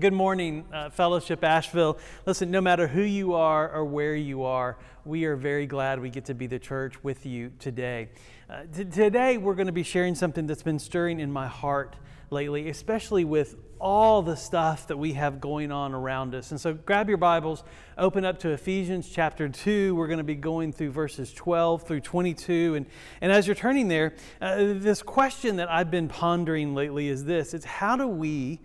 Good morning, uh, Fellowship Asheville. Listen, no matter who you are or where you are, we are very glad we get to be the church with you today. Uh, t- today, we're going to be sharing something that's been stirring in my heart lately, especially with all the stuff that we have going on around us. And so, grab your Bibles, open up to Ephesians chapter 2. We're going to be going through verses 12 through 22. And, and as you're turning there, uh, this question that I've been pondering lately is this it's how do we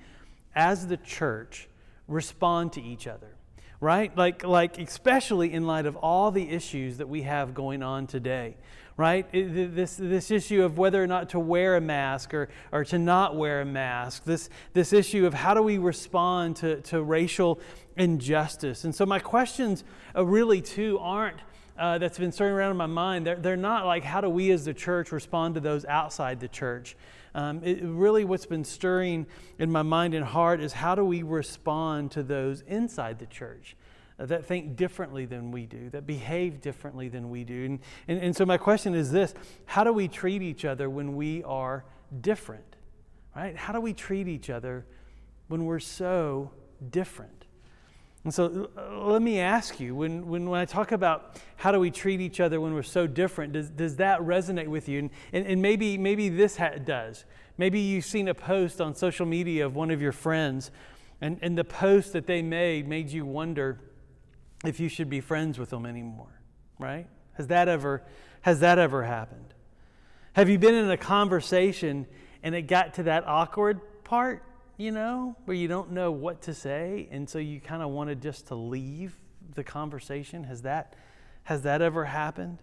as the church respond to each other right? Like like especially in light of all the issues that we have going on today right? This this issue of whether or not to wear a mask or or to not wear a mask this this issue of how do we respond to to racial injustice. And so my questions uh, really too aren't uh, that's been stirring around in my mind they're, they're not like how do we as the church respond to those outside the church um, it, really what's been stirring in my mind and heart is how do we respond to those inside the church? That think differently than we do, that behave differently than we do. And, and, and so, my question is this How do we treat each other when we are different? Right? How do we treat each other when we're so different? And so uh, let me ask you when, when, when I talk about how do we treat each other when we're so different, does, does that resonate with you? And, and, and maybe, maybe this ha- does. Maybe you've seen a post on social media of one of your friends, and, and the post that they made made you wonder if you should be friends with them anymore, right? Has that ever, has that ever happened? Have you been in a conversation and it got to that awkward part you know, where you don't know what to say, and so you kind of wanted just to leave the conversation? Has that, has that ever happened?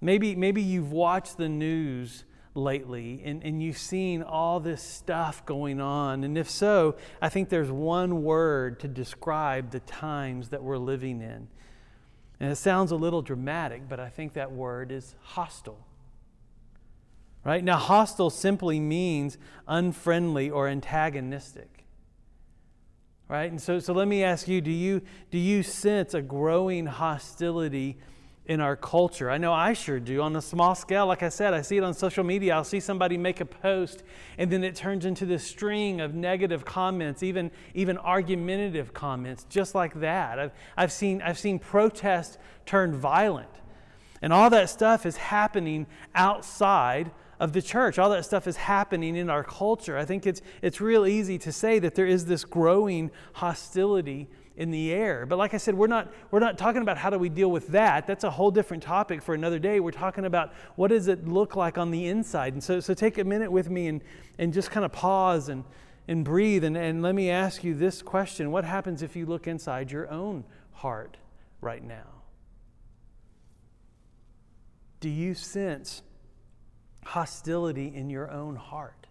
Maybe, maybe you've watched the news lately and, and you've seen all this stuff going on. And if so, I think there's one word to describe the times that we're living in. And it sounds a little dramatic, but I think that word is hostile. Right? Now, hostile simply means unfriendly or antagonistic. Right? And so, so let me ask you do, you do you sense a growing hostility in our culture? I know I sure do. On a small scale, like I said, I see it on social media. I'll see somebody make a post, and then it turns into this string of negative comments, even, even argumentative comments, just like that. I've, I've, seen, I've seen protests turn violent. And all that stuff is happening outside of the church. All that stuff is happening in our culture. I think it's, it's real easy to say that there is this growing hostility in the air. But like I said, we're not, we're not talking about how do we deal with that. That's a whole different topic for another day. We're talking about what does it look like on the inside. And so, so take a minute with me and, and just kind of pause and, and breathe. And, and let me ask you this question What happens if you look inside your own heart right now? Do you sense hostility in your own heart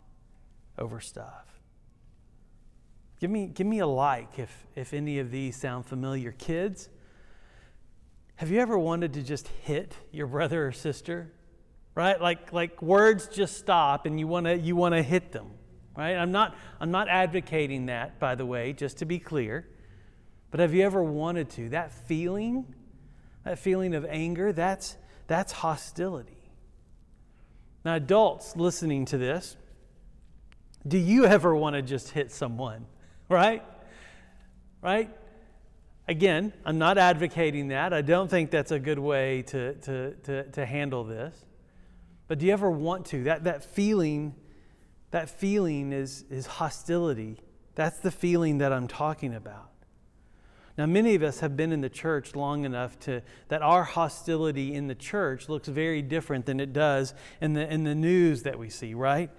over stuff. Give me, give me a like if, if any of these sound familiar. Kids, have you ever wanted to just hit your brother or sister? Right? Like, like words just stop and you want to you wanna hit them. Right? I'm not, I'm not advocating that, by the way, just to be clear. But have you ever wanted to? That feeling, that feeling of anger, that's, that's hostility. Now, adults listening to this, do you ever want to just hit someone? Right? Right? Again, I'm not advocating that. I don't think that's a good way to, to, to, to handle this. But do you ever want to? That, that feeling, that feeling is, is hostility. That's the feeling that I'm talking about. Now, many of us have been in the church long enough to, that our hostility in the church looks very different than it does in the, in the news that we see, right?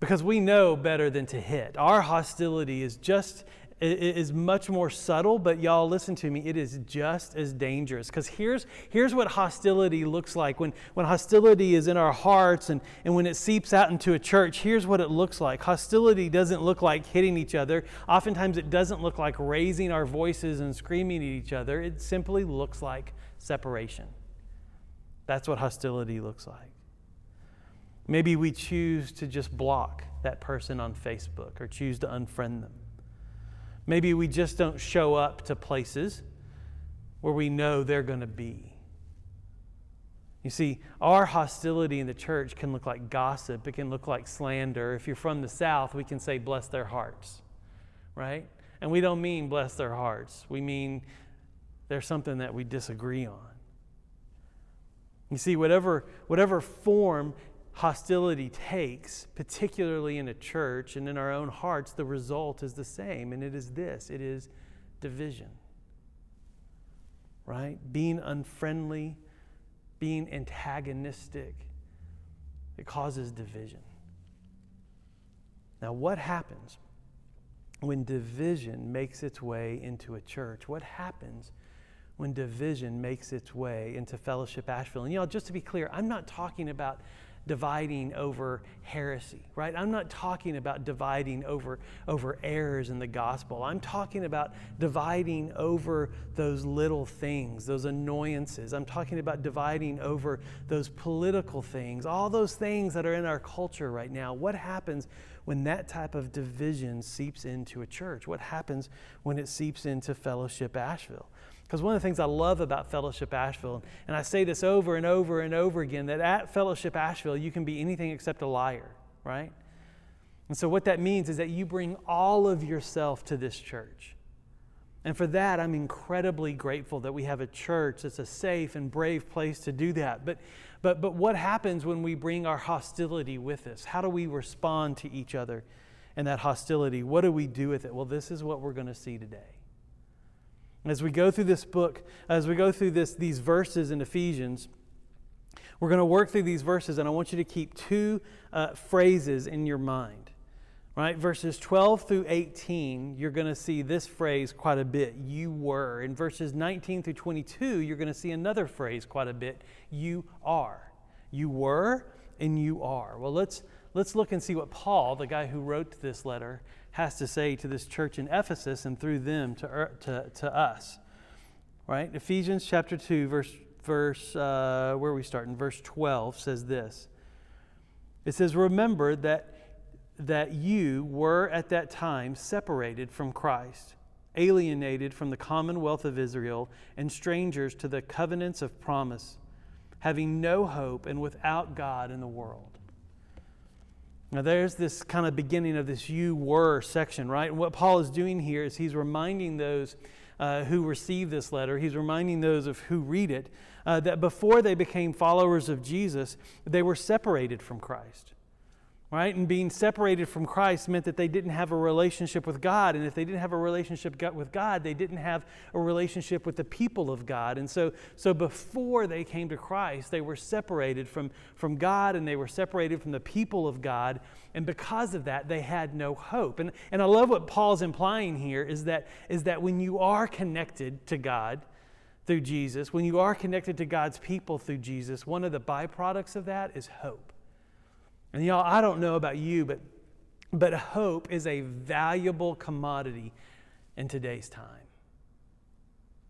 Because we know better than to hit. Our hostility is just is much more subtle, but y'all listen to me, it is just as dangerous. Because here's, here's what hostility looks like. When, when hostility is in our hearts and, and when it seeps out into a church, here's what it looks like. Hostility doesn't look like hitting each other. Oftentimes, it doesn't look like raising our voices and screaming at each other. It simply looks like separation. That's what hostility looks like. Maybe we choose to just block that person on Facebook or choose to unfriend them. Maybe we just don't show up to places where we know they're going to be. You see, our hostility in the church can look like gossip, it can look like slander. If you're from the South, we can say, bless their hearts. right? And we don't mean bless their hearts, we mean there's something that we disagree on. You see, whatever, whatever form hostility takes, particularly in a church and in our own hearts, the result is the same, and it is this it is division. Right? Being unfriendly, being antagonistic, it causes division. Now, what happens when division makes its way into a church? What happens when division makes its way into Fellowship Asheville? And, you know, just to be clear, I'm not talking about dividing over heresy, right? I'm not talking about dividing over, over errors in the gospel. I'm talking about dividing over those little things, those annoyances. I'm talking about dividing over those political things, all those things that are in our culture right now. What happens when that type of division seeps into a church? What happens when it seeps into Fellowship Asheville? Because one of the things I love about Fellowship Asheville, and I say this over and over and over again, that at Fellowship Asheville, you can be anything except a liar, right? And so, what that means is that you bring all of yourself to this church. And for that, I'm incredibly grateful that we have a church that's a safe and brave place to do that. But, but, but what happens when we bring our hostility with us? How do we respond to each other and that hostility? What do we do with it? Well, this is what we're going to see today. As we go through this book, as we go through this, these verses in Ephesians, we're going to work through these verses, and I want you to keep two uh, phrases in your mind. Right? Verses 12 through 18, you're going to see this phrase quite a bit. You were. In verses 19 through 22, you're going to see another phrase quite a bit. You are. You were and you are. Well, let's, let's look and see what Paul, the guy who wrote this letter, has to say to this church in Ephesus and through them to, to, to us. Right? Ephesians chapter 2, verse, verse uh, where we start in verse 12 says this. It says, Remember that, that you were at that time separated from Christ, alienated from the commonwealth of Israel, and strangers to the covenants of promise, having no hope and without God in the world. Now, there's this kind of beginning of this you were section, right? And what Paul is doing here is he's reminding those uh, who receive this letter, he's reminding those of who read it, uh, that before they became followers of Jesus, they were separated from Christ right? And being separated from Christ meant that they didn't have a relationship with God. And if they didn't have a relationship with God, they didn't have a relationship with the people of God. And so, so before they came to Christ, they were separated from, from God and they were separated from the people of God. And because of that, they had no hope. And, and I love what Paul's implying here is that, is that when you are connected to God, through Jesus, when you are connected to God's people through Jesus, one of the byproducts of that is hope. And y'all, I don't know about you, but, but hope is a valuable commodity in today's time.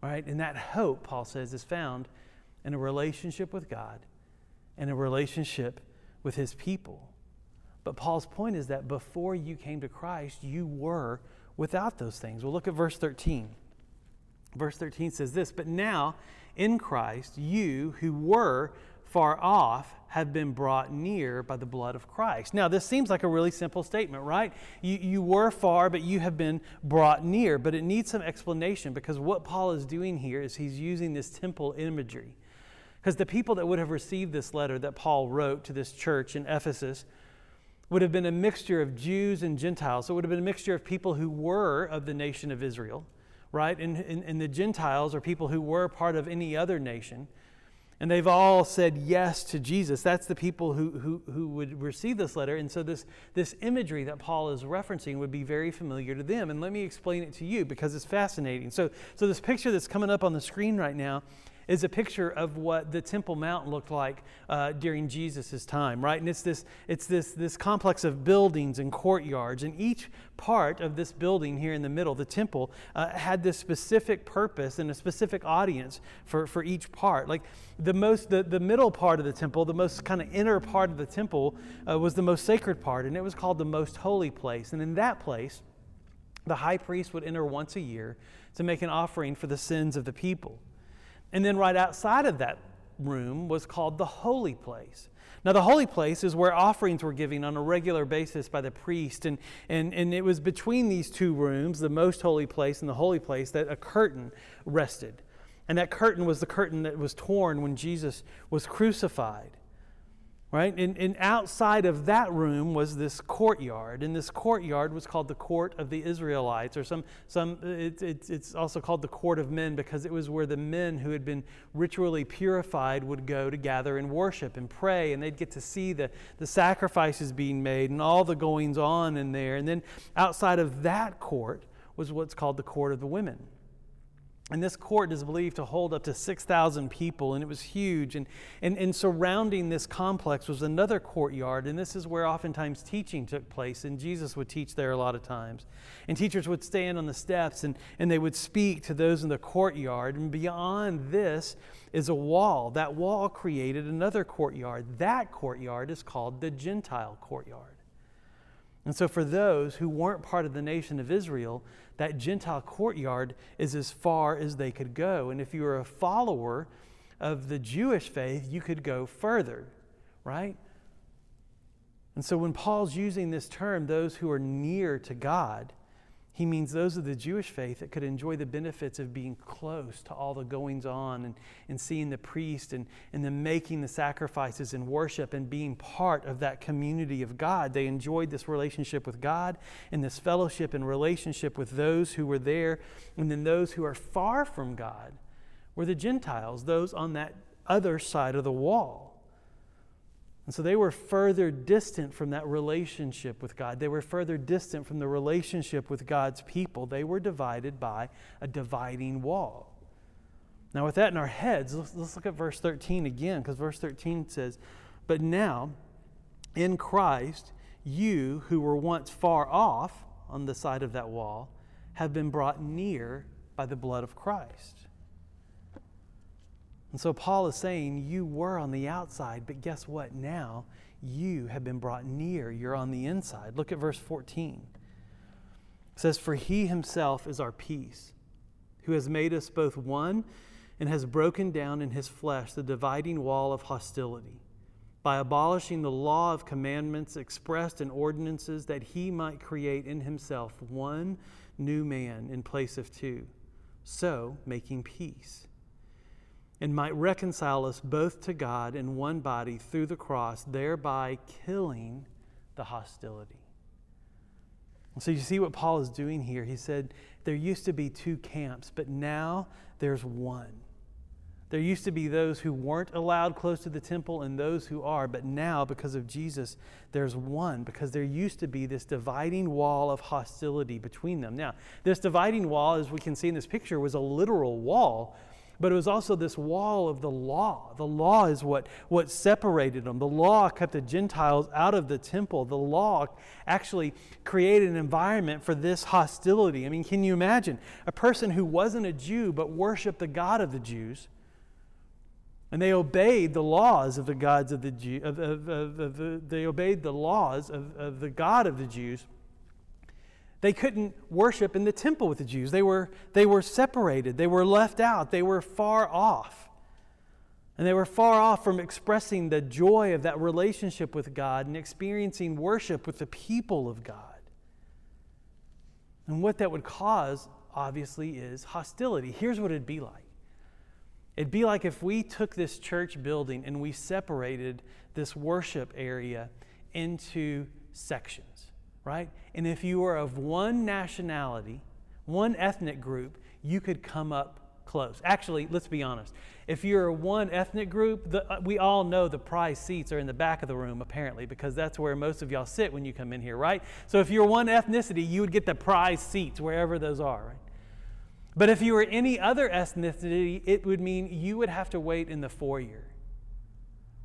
Right? And that hope, Paul says, is found in a relationship with God and a relationship with his people. But Paul's point is that before you came to Christ, you were without those things. Well, look at verse 13. Verse 13 says this But now, in Christ, you who were far off have been brought near by the blood of Christ. Now, this seems like a really simple statement, right? You, you were far, but you have been brought near. But it needs some explanation because what Paul is doing here is he's using this temple imagery. Because the people that would have received this letter that Paul wrote to this church in Ephesus would have been a mixture of Jews and Gentiles. So it would have been a mixture of people who were of the nation of Israel, right? And, and, and the Gentiles are people who were part of any other nation. And they've all said yes to Jesus. That's the people who, who, who would receive this letter. And so, this, this imagery that Paul is referencing would be very familiar to them. And let me explain it to you because it's fascinating. So, so this picture that's coming up on the screen right now is a picture of what the Temple Mount looked like uh, during Jesus' time, right? And it's this, it's this, this complex of buildings and courtyards, and each part of this building here in the middle, the temple, uh, had this specific purpose and a specific audience for, for each part. Like the most, the, the middle part of the temple, the most kind of inner part of the temple, uh, was the most sacred part, and it was called the most holy place. And in that place, the high priest would enter once a year to make an offering for the sins of the people. And then right outside of that room was called the holy place. Now, the holy place is where offerings were given on a regular basis by the priest. And, and, and it was between these two rooms, the most holy place and the holy place, that a curtain rested. And that curtain was the curtain that was torn when Jesus was crucified right? And, and outside of that room was this courtyard, and this courtyard was called the court of the Israelites, or some, some it, it, it's also called the court of men because it was where the men who had been ritually purified would go to gather and worship and pray, and they'd get to see the, the sacrifices being made and all the goings on in there. And then outside of that court was what's called the court of the women. And this court is believed to hold up to 6,000 people, and it was huge. And, and, and surrounding this complex was another courtyard, and this is where oftentimes teaching took place, and Jesus would teach there a lot of times. And teachers would stand on the steps and, and they would speak to those in the courtyard. And beyond this is a wall. That wall created another courtyard. That courtyard is called the Gentile courtyard. And so, for those who weren't part of the nation of Israel, that Gentile courtyard is as far as they could go. And if you were a follower of the Jewish faith, you could go further, right? And so, when Paul's using this term, those who are near to God, he means those of the Jewish faith that could enjoy the benefits of being close to all the goings on and, and seeing the priest and, and then making the sacrifices and worship and being part of that community of God. They enjoyed this relationship with God and this fellowship and relationship with those who were there. And then those who are far from God were the Gentiles, those on that other side of the wall. And so they were further distant from that relationship with God. They were further distant from the relationship with God's people. They were divided by a dividing wall. Now, with that in our heads, let's, let's look at verse 13 again, because verse 13 says, But now, in Christ, you who were once far off on the side of that wall have been brought near by the blood of Christ. And so Paul is saying, You were on the outside, but guess what? Now you have been brought near. You're on the inside. Look at verse 14. It says, For he himself is our peace, who has made us both one and has broken down in his flesh the dividing wall of hostility by abolishing the law of commandments expressed in ordinances that he might create in himself one new man in place of two, so making peace and might reconcile us both to God in one body through the cross, thereby killing the hostility. So you see what Paul is doing here. He said there used to be two camps, but now there's one. There used to be those who weren't allowed close to the temple and those who are, but now, because of Jesus, there's one, because there used to be this dividing wall of hostility between them. Now, this dividing wall, as we can see in this picture, was a literal wall but it was also this wall of the law. The law is what, what separated them. The law kept the Gentiles out of the temple. The law actually created an environment for this hostility. I mean, can you imagine a person who wasn't a Jew but worshiped the God of the Jews? And they obeyed the laws of the gods of the Jews. Of, of, of, of, they obeyed the laws of, of the God of the Jews. They couldn't worship in the temple with the Jews. They were, they were separated, they were left out, they were far off. And they were far off from expressing the joy of that relationship with God and experiencing worship with the people of God. And what that would cause, obviously, is hostility. Here's what it'd be like it'd be like if we took this church building and we separated this worship area into sections right? And if you were of one nationality, one ethnic group, you could come up close. Actually, let's be honest. If you're one ethnic group, the, uh, we all know the prize seats are in the back of the room, apparently, because that's where most of y'all sit when you come in here, right? So if you're one ethnicity, you would get the prize seats wherever those are, right? But if you were any other ethnicity, it would mean you would have to wait in the foyer,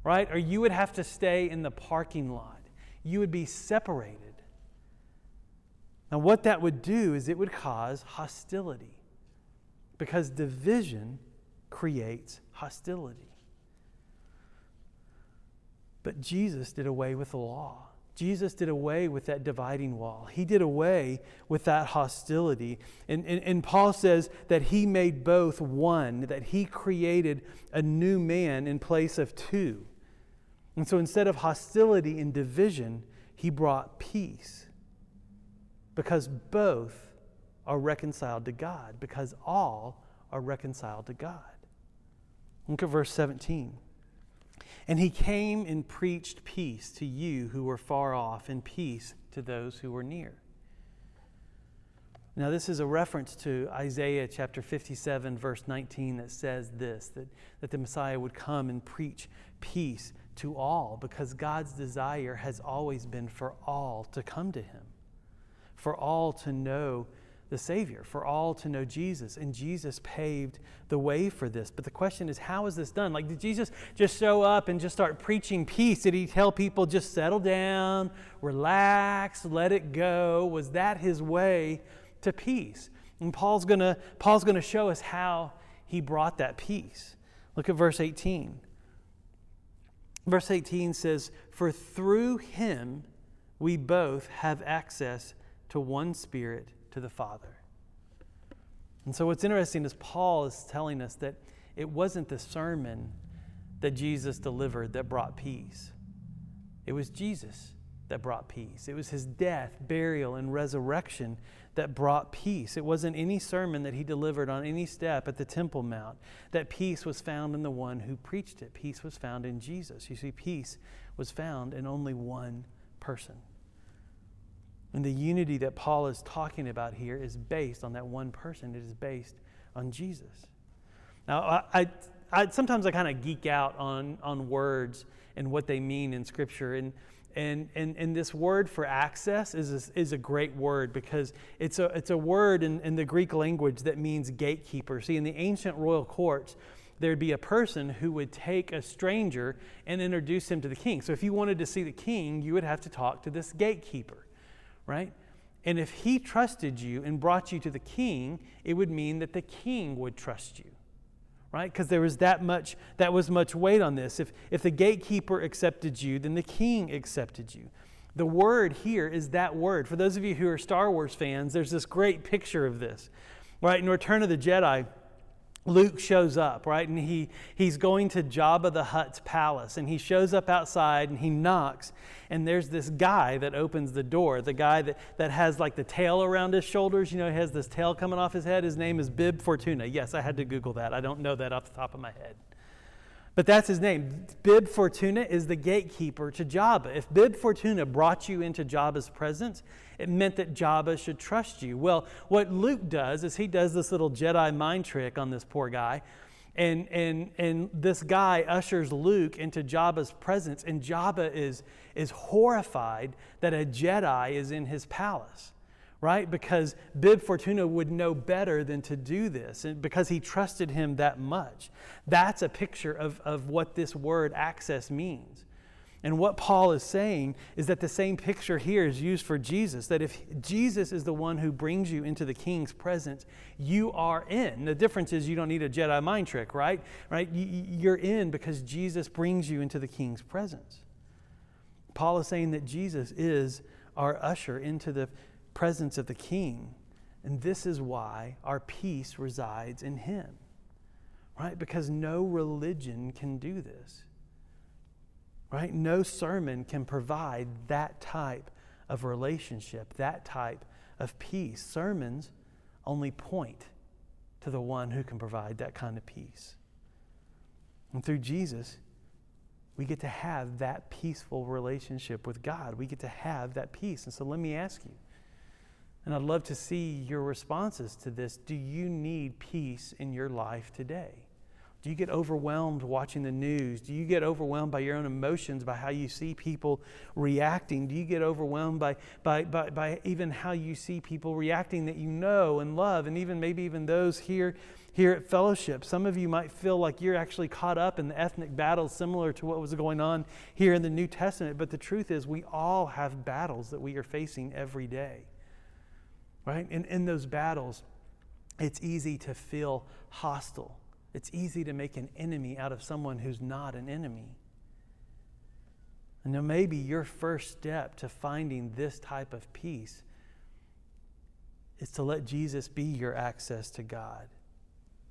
right? Or you would have to stay in the parking lot. You would be separated. Now, what that would do is it would cause hostility because division creates hostility. But Jesus did away with the law. Jesus did away with that dividing wall. He did away with that hostility. And, and, and, Paul says that he made both one, that he created a new man in place of two. And so instead of hostility and division, he brought peace. Because both are reconciled to God, because all are reconciled to God. Look at verse 17. And he came and preached peace to you who were far off, and peace to those who were near. Now, this is a reference to Isaiah chapter 57, verse 19, that says this that, that the Messiah would come and preach peace to all, because God's desire has always been for all to come to him, for all to know the Savior, for all to know Jesus. And Jesus paved the way for this. But the question is, how is this done? Like, did Jesus just show up and just start preaching peace? Did he tell people just settle down, relax, let it go? Was that his way to peace? And Paul's gonna, Paul's gonna show us how he brought that peace. Look at verse 18. Verse 18 says, For through him we both have access to one spirit to the Father. And so, what's interesting is Paul is telling us that it wasn't the sermon that Jesus delivered that brought peace, it was Jesus that brought peace. It was his death, burial, and resurrection that brought peace. It wasn't any sermon that he delivered on any step at the Temple Mount. That peace was found in the one who preached it. Peace was found in Jesus. You see, peace was found in only one person. And the unity that Paul is talking about here is based on that one person, it is based on Jesus. Now, I, I sometimes I kind of geek out on, on words and what they mean in Scripture. And, and, and, and this word for access is a, is a great word because it's a, it's a word in, in the Greek language that means gatekeeper. See, in the ancient royal courts, there'd be a person who would take a stranger and introduce him to the king. So if you wanted to see the king, you would have to talk to this gatekeeper right? And if he trusted you and brought you to the king, it would mean that the king would trust you, right? Because there was that much, that was much weight on this. If, if the gatekeeper accepted you, then the king accepted you. The word here is that word. For those of you who are Star Wars fans, there's this great picture of this, right? In Return of the Jedi, Luke shows up, right? And he, he's going to Jabba the Hutt's palace. And he shows up outside and he knocks. And there's this guy that opens the door. The guy that, that has like the tail around his shoulders. You know, he has this tail coming off his head. His name is Bib Fortuna. Yes, I had to Google that. I don't know that off the top of my head. But that's his name. Bib Fortuna is the gatekeeper to Jabba. If Bib Fortuna brought you into Jabba's presence, it meant that Jabba should trust you. Well, what Luke does is he does this little Jedi mind trick on this poor guy. And, and, and this guy ushers Luke into Jabba's presence, and Jabba is, is horrified that a Jedi is in his palace right? Because Bib Fortuna would know better than to do this and because he trusted him that much. That's a picture of, of what this word access means. And what Paul is saying is that the same picture here is used for Jesus. That if Jesus is the one who brings you into the king's presence, you are in. The difference is you don't need a Jedi mind trick, right? Right? You're in because Jesus brings you into the king's presence. Paul is saying that Jesus is our usher into the presence of the King. And this is why our peace resides in Him, right? Because no religion can do this, right? No sermon can provide that type of relationship, that type of peace. Sermons only point to the one who can provide that kind of peace. And through Jesus, we get to have that peaceful relationship with God. We get to have that peace. And so let me ask you and I'd love to see your responses to this. Do you need peace in your life today? Do you get overwhelmed watching the news? Do you get overwhelmed by your own emotions, by how you see people reacting? Do you get overwhelmed by, by, by, by even how you see people reacting that you know and love, and even maybe even those here, here at fellowship? Some of you might feel like you're actually caught up in the ethnic battles similar to what was going on here in the New Testament. But the truth is, we all have battles that we are facing every day right? And in those battles, it's easy to feel hostile. It's easy to make an enemy out of someone who's not an enemy. And now, maybe your first step to finding this type of peace is to let Jesus be your access to God.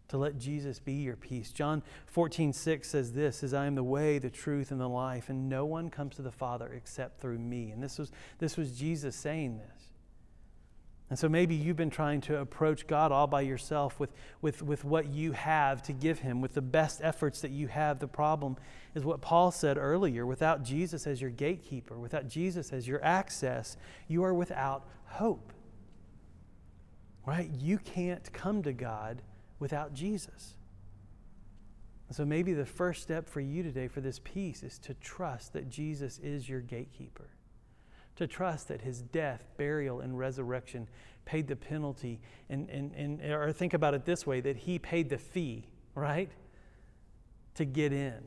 to let Jesus be your peace. John 14, 6 says this is I am the way, the truth, and the life, and no one comes to the Father except through me. And this was, this was Jesus saying this. And so maybe you've been trying to approach God all by yourself with, with, with what you have to give Him, with the best efforts that you have. The problem is what Paul said earlier without Jesus as your gatekeeper, without Jesus as your access, you are without hope. Right? You can't come to God without Jesus. So maybe the first step for you today for this peace is to trust that Jesus is your gatekeeper. To trust that his death, burial, and resurrection paid the penalty. And, and, and, or think about it this way that he paid the fee, right? To get in.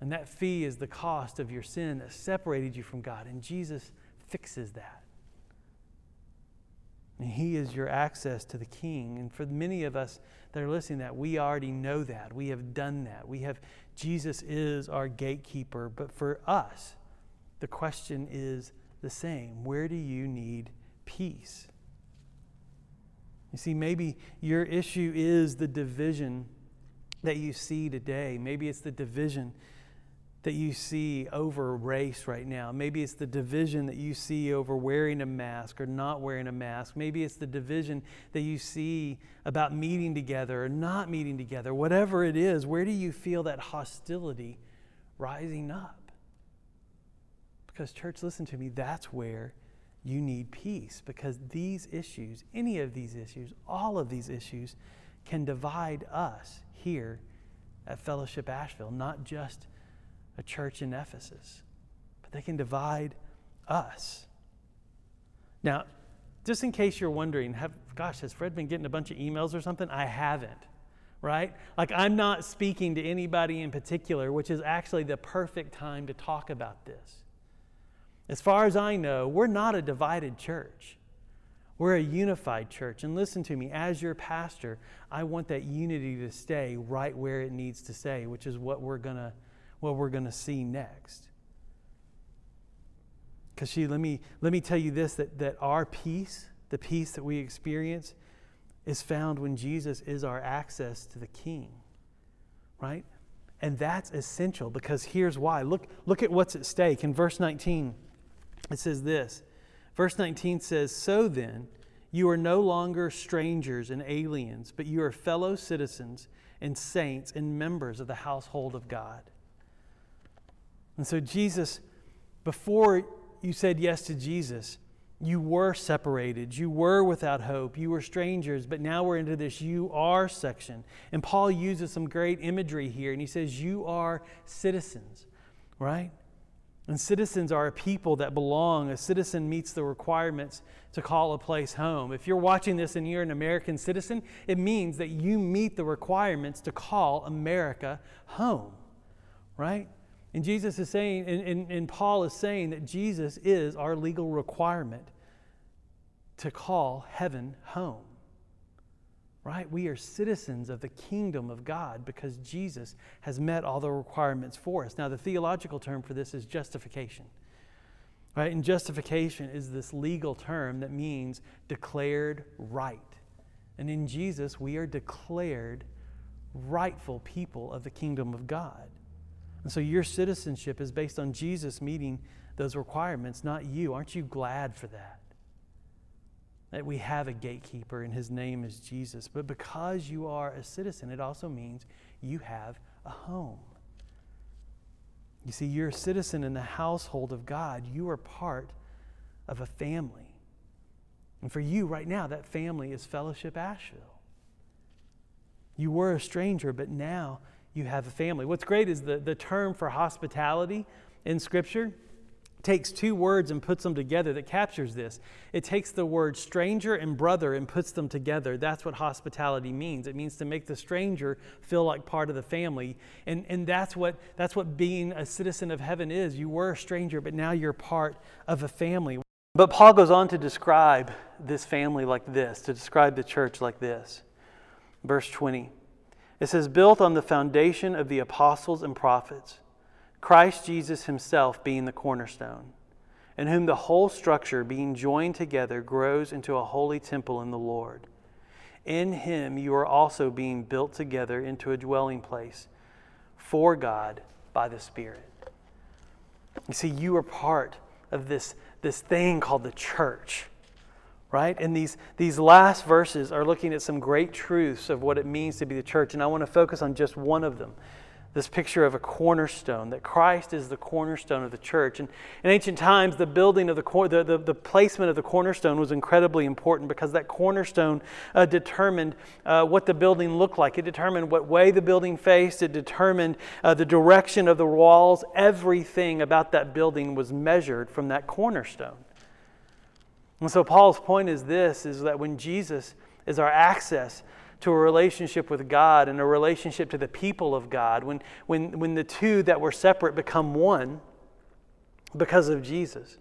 And that fee is the cost of your sin that separated you from God. And Jesus fixes that. And He is your access to the King. And for many of us that are listening that, we already know that. We have done that. We have, Jesus is our gatekeeper. But for us, the question is the same Where do you need peace? You see, maybe your issue is the division that you see today. Maybe it's the division that you see over race right now. Maybe it's the division that you see over wearing a mask or not wearing a mask. Maybe it's the division that you see about meeting together or not meeting together. Whatever it is, where do you feel that hostility rising up? Because, church, listen to me, that's where you need peace because these issues, any of these issues, all of these issues, can divide us here at Fellowship Asheville, not just a church in Ephesus, but they can divide us. Now, just in case you're wondering, have, gosh, has Fred been getting a bunch of emails or something? I haven't, right? Like, I'm not speaking to anybody in particular, which is actually the perfect time to talk about this. As far as I know, we're not a divided church. We're a unified church. And listen to me, as your pastor, I want that unity to stay right where it needs to stay, which is what we're going to what we're going to see next. Because she, let me, let me tell you this that, that our peace, the peace that we experience, is found when Jesus is our access to the King, right? And that's essential because here's why. Look, look at what's at stake. In verse 19, it says this. Verse 19 says, So then, you are no longer strangers and aliens, but you are fellow citizens and saints and members of the household of God and so, Jesus, before you said yes to Jesus, you were separated. You were without hope. You were strangers, but now we're into this you are section. And Paul uses some great imagery here, and he says, You are citizens, right? And citizens are a people that belong. A citizen meets the requirements to call a place home. If you're watching this and you're an American citizen, it means that you meet the requirements to call America home, right? And Jesus is saying, and, and, and Paul is saying that Jesus is our legal requirement to call heaven home. Right? We are citizens of the kingdom of God because Jesus has met all the requirements for us. Now, the theological term for this is justification. Right? And justification is this legal term that means declared right. And in Jesus, we are declared rightful people of the kingdom of God. And so your citizenship is based on Jesus meeting those requirements, not you. Aren't you glad for that? That we have a gatekeeper and his name is Jesus. But because you are a citizen, it also means you have a home. You see, you're a citizen in the household of God. You are part of a family. And for you right now, that family is Fellowship Asheville. You were a stranger, but now you have a family. What's great is the, the term for hospitality in Scripture takes two words and puts them together that captures this. It takes the word stranger and brother and puts them together. That's what hospitality means. It means to make the stranger feel like part of the family. And, and that's, what, that's what being a citizen of heaven is. You were a stranger, but now you're part of a family. But Paul goes on to describe this family like this, to describe the church like this. Verse 20. It says, built on the foundation of the apostles and prophets, Christ Jesus himself being the cornerstone, in whom the whole structure, being joined together, grows into a holy temple in the Lord. In him you are also being built together into a dwelling place for God by the Spirit. You see, you are part of this, this thing called the church, right? And these, these last verses are looking at some great truths of what it means to be the church. And I want to focus on just one of them this picture of a cornerstone, that Christ is the cornerstone of the church. And in ancient times, the building of the, the, the, the placement of the cornerstone was incredibly important because that cornerstone uh, determined uh, what the building looked like. It determined what way the building faced, it determined uh, the direction of the walls. Everything about that building was measured from that cornerstone. And so Paul's point is this is that when Jesus is our access to a relationship with God and a relationship to the people of God, when, when, when the two that were separate become one because of Jesus.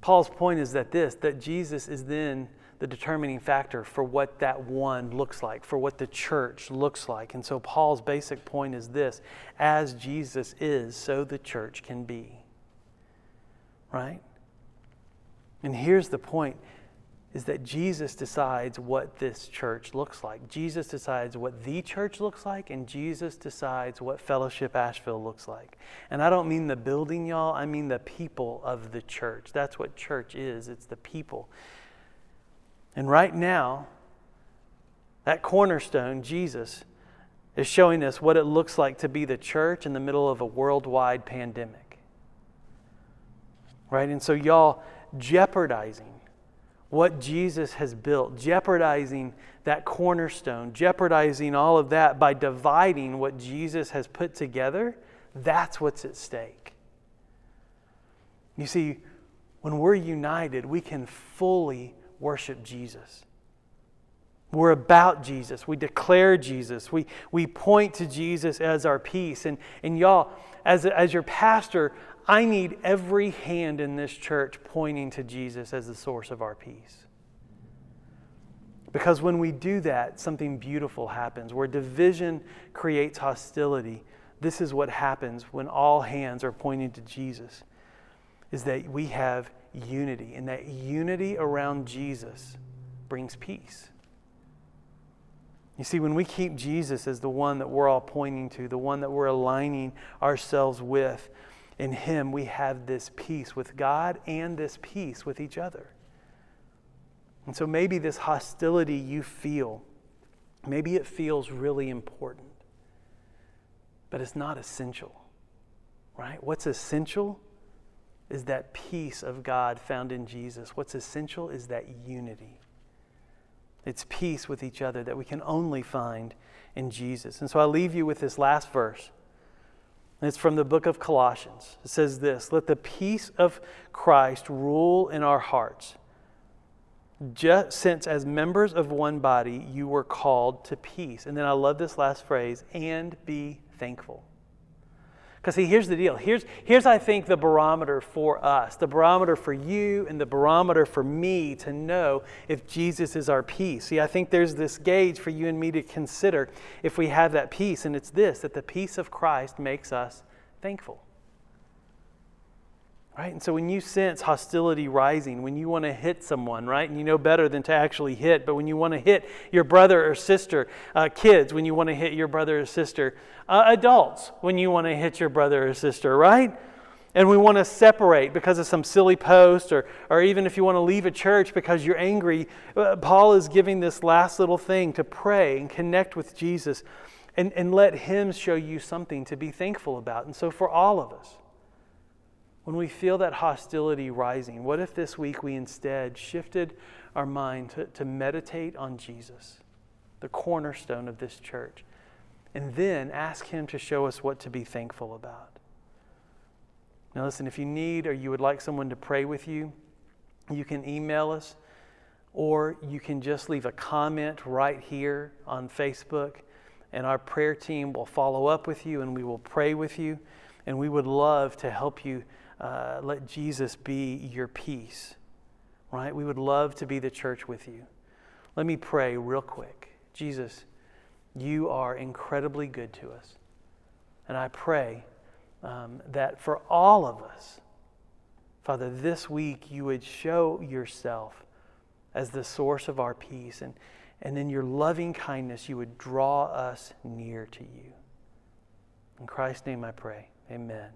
Paul's point is that this, that Jesus is then the determining factor for what that one looks like, for what the church looks like. And so Paul's basic point is this as Jesus is, so the church can be. Right? And here's the point is that Jesus decides what this church looks like. Jesus decides what the church looks like, and Jesus decides what Fellowship Asheville looks like. And I don't mean the building, y'all, I mean the people of the church. That's what church is it's the people. And right now, that cornerstone, Jesus, is showing us what it looks like to be the church in the middle of a worldwide pandemic. Right? And so, y'all, jeopardizing what Jesus has built, jeopardizing that cornerstone, jeopardizing all of that by dividing what Jesus has put together, that's what's at stake. You see, when we're united, we can fully worship Jesus. We're about Jesus. We declare Jesus. We, we point to Jesus as our peace. And, and y'all, as, as your pastor, I need every hand in this church pointing to Jesus as the source of our peace. Because when we do that, something beautiful happens. Where division creates hostility, this is what happens when all hands are pointing to Jesus, is that we have unity. And that unity around Jesus brings peace. You see, when we keep Jesus as the one that we're all pointing to, the one that we're aligning ourselves with, in Him we have this peace with God and this peace with each other. And so maybe this hostility you feel, maybe it feels really important, but it's not essential, right? What's essential is that peace of God found in Jesus. What's essential is that unity. It's peace with each other that we can only find in Jesus. And so I leave you with this last verse. And it's from the book of Colossians. It says this Let the peace of Christ rule in our hearts just since as members of one body you were called to peace. And then I love this last phrase, and be thankful. Because see, here's the deal. Here's, here's, I think, the barometer for us, the barometer for you and the barometer for me to know if Jesus is our peace. See, I think there's this gauge for you and me to consider if we have that peace, and it's this that the peace of Christ makes us thankful. Right? And so when you sense hostility rising, when you want to hit someone, right? And you know better than to actually hit, but when you want to hit your brother or sister, uh, kids, when you want to hit your brother or sister, uh, adults, when you want to hit your brother or sister, right? And we want to separate because of some silly post, or, or even if you want to leave a church because you're angry, uh, Paul is giving this last little thing to pray and connect with Jesus and, and let Him show you something to be thankful about. And so for all of us, when we feel that hostility rising, what if this week we instead shifted our mind to, to meditate on Jesus, the cornerstone of this church, and then ask Him to show us what to be thankful about? Now, listen, if you need or you would like someone to pray with you, you can email us or you can just leave a comment right here on Facebook, and our prayer team will follow up with you and we will pray with you. And we would love to help you uh, let Jesus be your peace, right? We would love to be the church with you. Let me pray real quick. Jesus, you are incredibly good to us. And I pray um, that for all of us, Father, this week you would show yourself as the source of our peace. And, and in your loving kindness, you would draw us near to you. In Christ's name I pray. Amen.